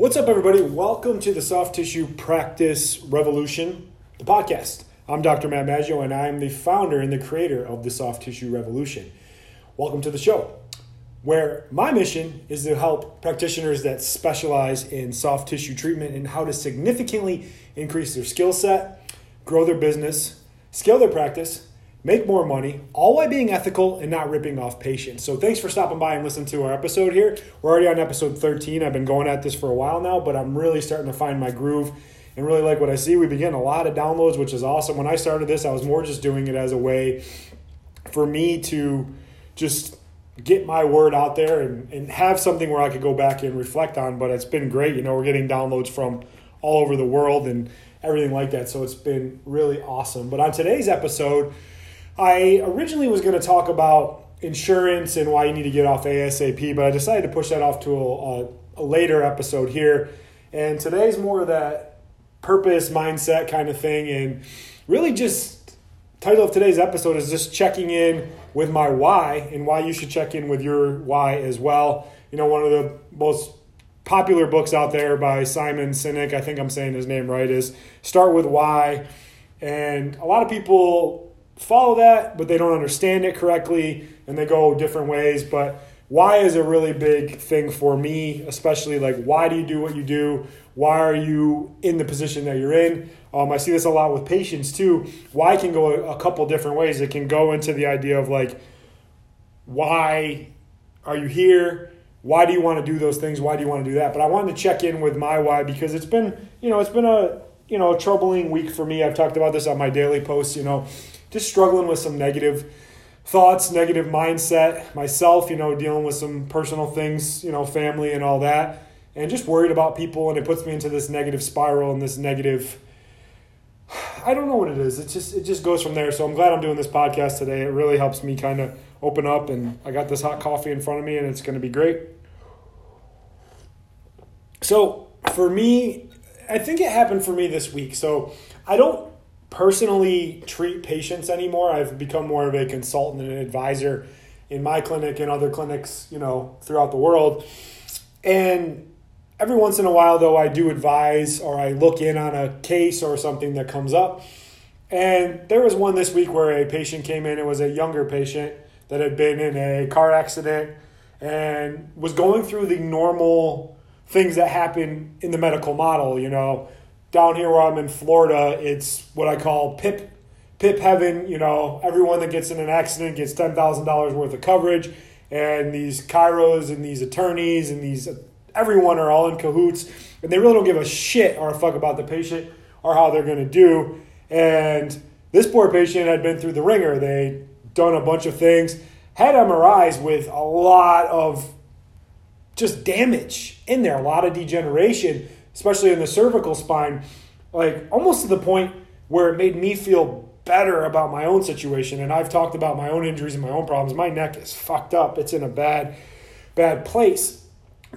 What's up, everybody? Welcome to the Soft Tissue Practice Revolution, the podcast. I'm Dr. Matt Maggio, and I'm the founder and the creator of the Soft Tissue Revolution. Welcome to the show, where my mission is to help practitioners that specialize in soft tissue treatment and how to significantly increase their skill set, grow their business, scale their practice, make more money, all while being ethical and not ripping off patients. So thanks for stopping by and listening to our episode here. We're already on episode 13. I've been going at this for a while now, but I'm really starting to find my groove and really like what I see. We've been getting a lot of downloads, which is awesome. When I started this, I was more just doing it as a way for me to just get my word out there and, and have something where I could go back and reflect on. But it's been great. You know, we're getting downloads from all over the world and everything like that. So it's been really awesome. But on today's episode, I originally was going to talk about insurance and why you need to get off ASAP, but I decided to push that off to a, a, a later episode here. And today's more of that purpose mindset kind of thing. And really, just title of today's episode is just checking in with my why and why you should check in with your why as well. You know, one of the most popular books out there by Simon Sinek, I think I'm saying his name right, is Start with Why. And a lot of people follow that, but they don't understand it correctly and they go different ways. But why is a really big thing for me, especially like why do you do what you do? Why are you in the position that you're in? Um, I see this a lot with patients too. Why can go a, a couple different ways. It can go into the idea of like, why are you here? Why do you want to do those things? Why do you want to do that? But I wanted to check in with my why because it's been, you know, it's been a, you know, a troubling week for me. I've talked about this on my daily posts, you know, just struggling with some negative thoughts, negative mindset myself, you know, dealing with some personal things, you know, family and all that, and just worried about people. And it puts me into this negative spiral and this negative. I don't know what it is. It just it just goes from there. So I'm glad I'm doing this podcast today. It really helps me kind of open up and I got this hot coffee in front of me and it's going to be great. So, for me, I think it happened for me this week. So, I don't personally treat patients anymore. I've become more of a consultant and an advisor in my clinic and other clinics, you know, throughout the world. And every once in a while, though, I do advise or I look in on a case or something that comes up. And there was one this week where a patient came in. It was a younger patient that had been in a car accident and was going through the normal things that happen in the medical model, you know, down here where I'm in Florida, it's what I call PIP PIP heaven. You know, everyone that gets in an accident gets ten thousand dollars worth of coverage, and these chiros and these attorneys and these everyone are all in cahoots, and they really don't give a shit or a fuck about the patient or how they're going to do. And this poor patient had been through the wringer. They done a bunch of things, had MRIs with a lot of just damage in there, a lot of degeneration especially in the cervical spine, like almost to the point where it made me feel better about my own situation. And I've talked about my own injuries and my own problems. My neck is fucked up. It's in a bad, bad place.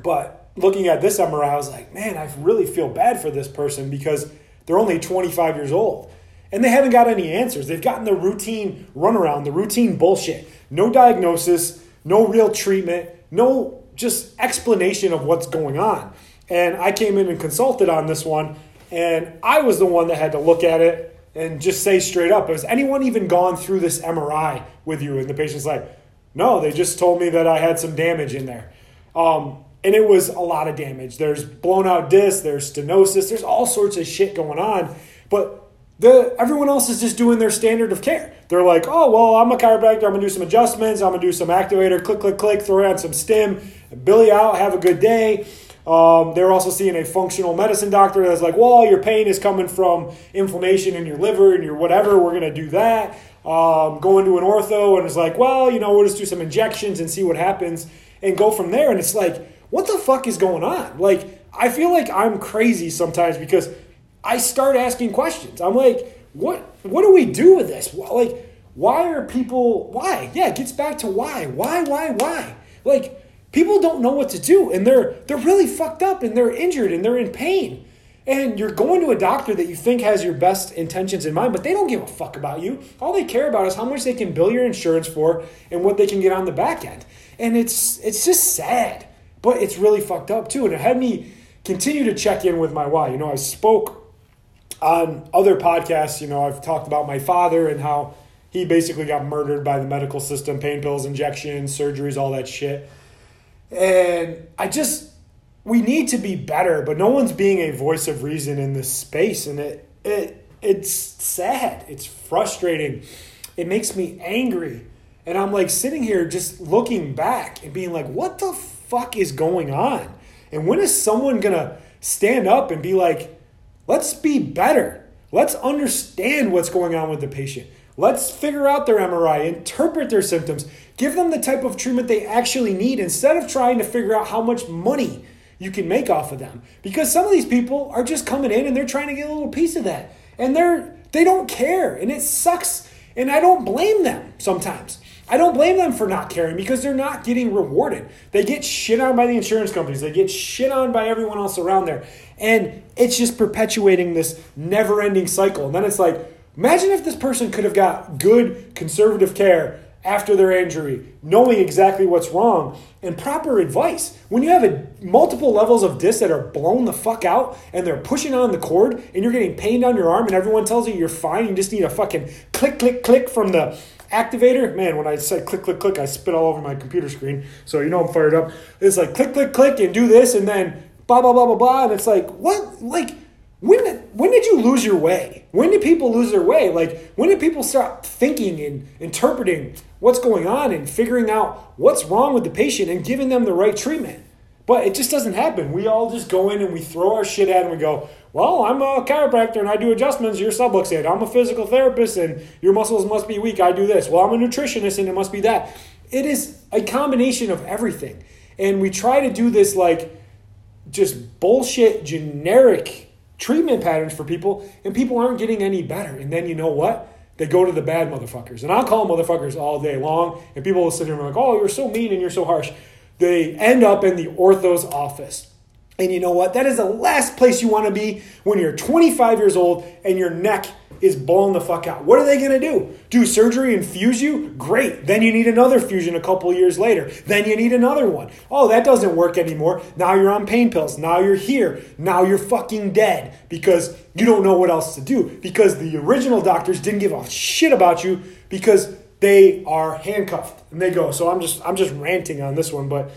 But looking at this MRI, I was like, man, I really feel bad for this person because they're only 25 years old and they haven't got any answers. They've gotten the routine runaround, the routine bullshit. No diagnosis, no real treatment, no just explanation of what's going on. And I came in and consulted on this one, and I was the one that had to look at it and just say straight up, has anyone even gone through this MRI with you? And the patient's like, no, they just told me that I had some damage in there. Um, and it was a lot of damage. There's blown out disc, there's stenosis, there's all sorts of shit going on. But the everyone else is just doing their standard of care. They're like, oh well, I'm a chiropractor. I'm gonna do some adjustments. I'm gonna do some activator. Click, click, click. Throw on some stim. Billy out. Have a good day. Um, they're also seeing a functional medicine doctor that's like, well, your pain is coming from inflammation in your liver and your whatever. We're going to do that. Um, going to an ortho and it's like, well, you know, we'll just do some injections and see what happens and go from there. And it's like, what the fuck is going on? Like, I feel like I'm crazy sometimes because I start asking questions. I'm like, what what do we do with this? Like, why are people why? Yeah, it gets back to why. Why, why, why? Like, People don't know what to do and they're they're really fucked up and they're injured and they're in pain. And you're going to a doctor that you think has your best intentions in mind, but they don't give a fuck about you. All they care about is how much they can bill your insurance for and what they can get on the back end. And it's it's just sad, but it's really fucked up too. And it had me continue to check in with my why. You know, I spoke on other podcasts, you know, I've talked about my father and how he basically got murdered by the medical system, pain pills, injections, surgeries, all that shit. And I just we need to be better, but no one's being a voice of reason in this space and it it it's sad. It's frustrating. It makes me angry. And I'm like sitting here just looking back and being like, what the fuck is going on? And when is someone gonna stand up and be like, let's be better? Let's understand what's going on with the patient. Let's figure out their MRI, interpret their symptoms, give them the type of treatment they actually need instead of trying to figure out how much money you can make off of them. Because some of these people are just coming in and they're trying to get a little piece of that. And they're they don't care and it sucks. And I don't blame them sometimes. I don't blame them for not caring because they're not getting rewarded. They get shit on by the insurance companies, they get shit on by everyone else around there. And it's just perpetuating this never ending cycle. And then it's like, imagine if this person could have got good conservative care after their injury, knowing exactly what's wrong and proper advice. When you have a, multiple levels of disc that are blown the fuck out and they're pushing on the cord and you're getting pain on your arm and everyone tells you you're fine, you just need a fucking click, click, click from the activator. Man, when I said click, click, click, I spit all over my computer screen. So you know I'm fired up. It's like click, click, click and do this and then blah, blah, blah, blah, blah. And it's like, what? Like, when when did you lose your way? When did people lose their way? Like when did people start thinking and interpreting what's going on and figuring out what's wrong with the patient and giving them the right treatment? But it just doesn't happen. We all just go in and we throw our shit at and we go, well, I'm a chiropractor and I do adjustments. You're. I'm a physical therapist and your muscles must be weak. I do this. Well, I'm a nutritionist and it must be that. It is a combination of everything. And we try to do this like just bullshit generic treatment patterns for people, and people aren't getting any better. And then you know what? They go to the bad motherfuckers. And I'll call them motherfuckers all day long, and people will sit here and be like, oh, you're so mean and you're so harsh. They end up in the ortho's office. And you know what? That is the last place you want to be when you're 25 years old and your neck is blown the fuck out. What are they going to do? Do surgery and fuse you? Great. Then you need another fusion a couple years later. Then you need another one. Oh, that doesn't work anymore. Now you're on pain pills. Now you're here. Now you're fucking dead because you don't know what else to do because the original doctors didn't give a shit about you because they are handcuffed and they go. So I'm just I'm just ranting on this one, but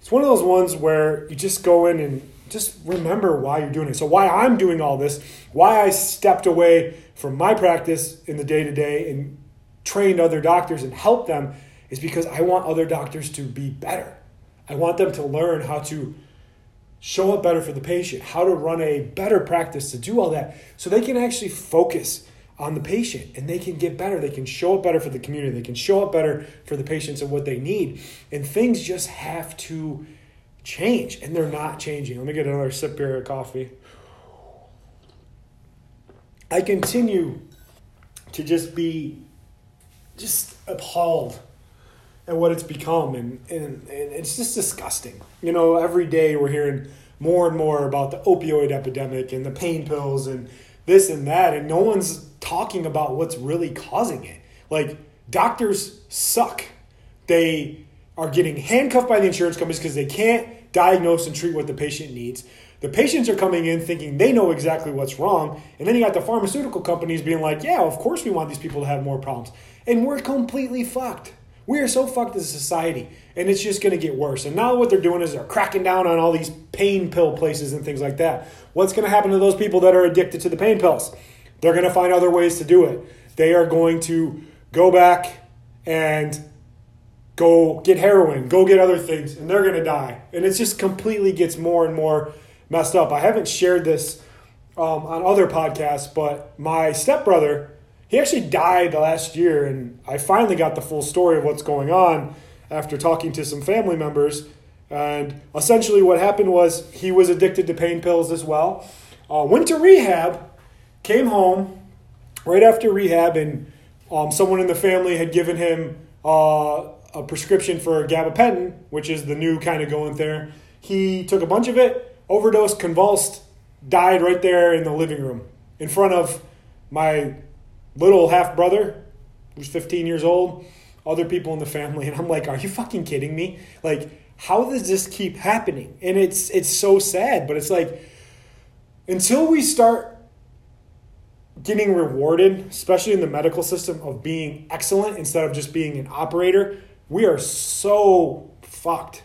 it's one of those ones where you just go in and just remember why you're doing it. So why I'm doing all this, why I stepped away from my practice in the day to day and trained other doctors and helped them is because I want other doctors to be better. I want them to learn how to show up better for the patient, how to run a better practice to do all that so they can actually focus on the patient and they can get better. They can show up better for the community. They can show up better for the patients and what they need. And things just have to change and they're not changing. Let me get another sip here of coffee. I continue to just be just appalled at what it's become and, and, and it's just disgusting. You know, every day we're hearing more and more about the opioid epidemic and the pain pills and this and that, and no one's talking about what's really causing it. Like, doctors suck. They are getting handcuffed by the insurance companies because they can't diagnose and treat what the patient needs. The patients are coming in thinking they know exactly what's wrong. And then you got the pharmaceutical companies being like, yeah, of course we want these people to have more problems. And we're completely fucked. We are so fucked as a society. And it's just going to get worse. And now what they're doing is they're cracking down on all these pain pill places and things like that. What's going to happen to those people that are addicted to the pain pills? They're going to find other ways to do it. They are going to go back and go get heroin, go get other things, and they're going to die. And it just completely gets more and more messed up. I haven't shared this um, on other podcasts, but my stepbrother, he actually died last year, and I finally got the full story of what's going on after talking to some family members. And essentially, what happened was he was addicted to pain pills as well. Uh, went to rehab, came home right after rehab, and um, someone in the family had given him uh, a prescription for gabapentin, which is the new kind of going there. He took a bunch of it, overdosed, convulsed, died right there in the living room in front of my little half brother, who's 15 years old, other people in the family. And I'm like, are you fucking kidding me? Like, how does this keep happening? And it's it's so sad, but it's like until we start getting rewarded, especially in the medical system, of being excellent instead of just being an operator, we are so fucked.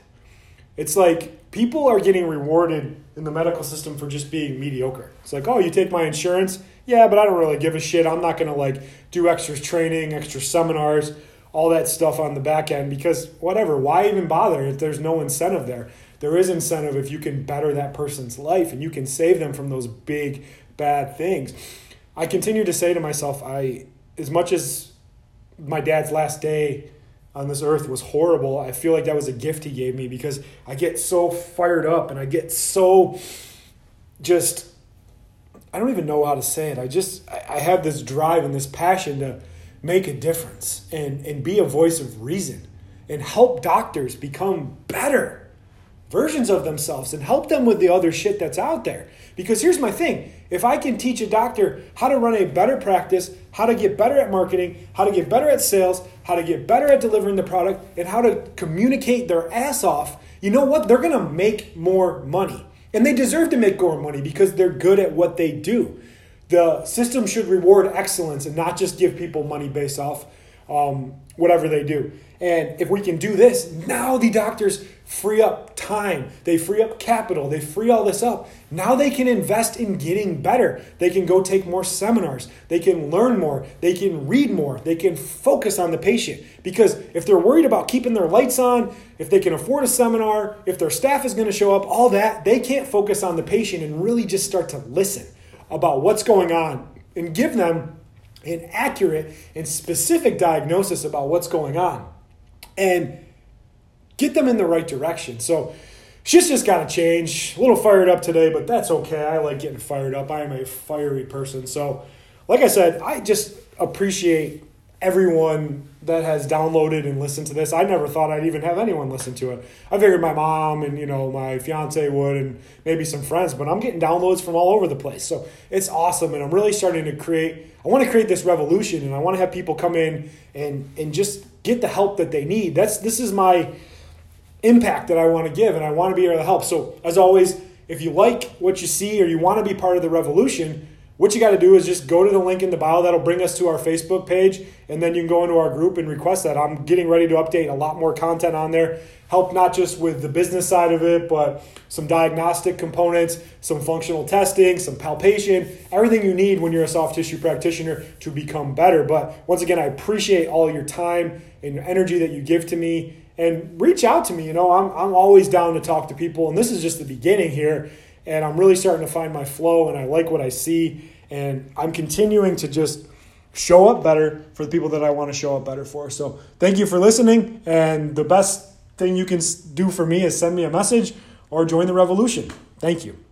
It's like people are getting rewarded in the medical system for just being mediocre. It's like, oh, you take my insurance? Yeah, but I don't really give a shit. I'm not going to like do extra training, extra seminars, all that stuff on the back end because whatever, why even bother if there's no incentive there? There is incentive if you can better that person's life and you can save them from those big bad things. I continue to say to myself, I as much as my dad's last day on this earth was horrible, I feel like that was a gift he gave me because I get so fired up and I get so just I don't even know how to say it. I just I have this drive and this passion to make a difference and, and be a voice of reason and help doctors become better versions of themselves and help them with the other shit that's out there. Because here's my thing if I can teach a doctor how to run a better practice, how to get better at marketing, how to get better at sales, how to get better at delivering the product, and how to communicate their ass off, you know what? They're gonna make more money. And they deserve to make more money because they're good at what they do. The system should reward excellence and not just give people money based off um, whatever they do. And if we can do this, now the doctors free up time, they free up capital, they free all this up. Now they can invest in getting better. They can go take more seminars, they can learn more, they can read more, they can focus on the patient. Because if they're worried about keeping their lights on, if they can afford a seminar, if their staff is going to show up, all that, they can't focus on the patient and really just start to listen about what's going on and give them an accurate and specific diagnosis about what's going on and get them in the right direction. So shit's just got to change. A little fired up today, but that's okay. I like getting fired up. I am a fiery person. So, like I said, I just appreciate everyone that has downloaded and listened to this. I never thought I'd even have anyone listen to it. I figured my mom and you know my fiance would and maybe some friends, but I'm getting downloads from all over the place. So it's awesome and I'm really starting to create I want to create this revolution and I want to have people come in and and just get the help that they need. That's this is my impact that I want to give and I want to be able to help. So as always, if you like what you see or you want to be part of the revolution, what you got to do is just go to the link in the bio. That'll bring us to our Facebook page, and then you can go into our group and request that. I'm getting ready to update a lot more content on there. Help not just with the business side of it, but some diagnostic components, some functional testing, some palpation, everything you need when you're a soft tissue practitioner to become better. But once again, I appreciate all your time and your energy that you give to me. And reach out to me. You know, I'm, I'm always down to talk to people, and this is just the beginning here and I'm really starting to find my flow and I like what I see and I'm continuing to just show up better for the people that I want to show up better for. So, thank you for listening and the best thing you can do for me is send me a message or join the revolution. Thank you.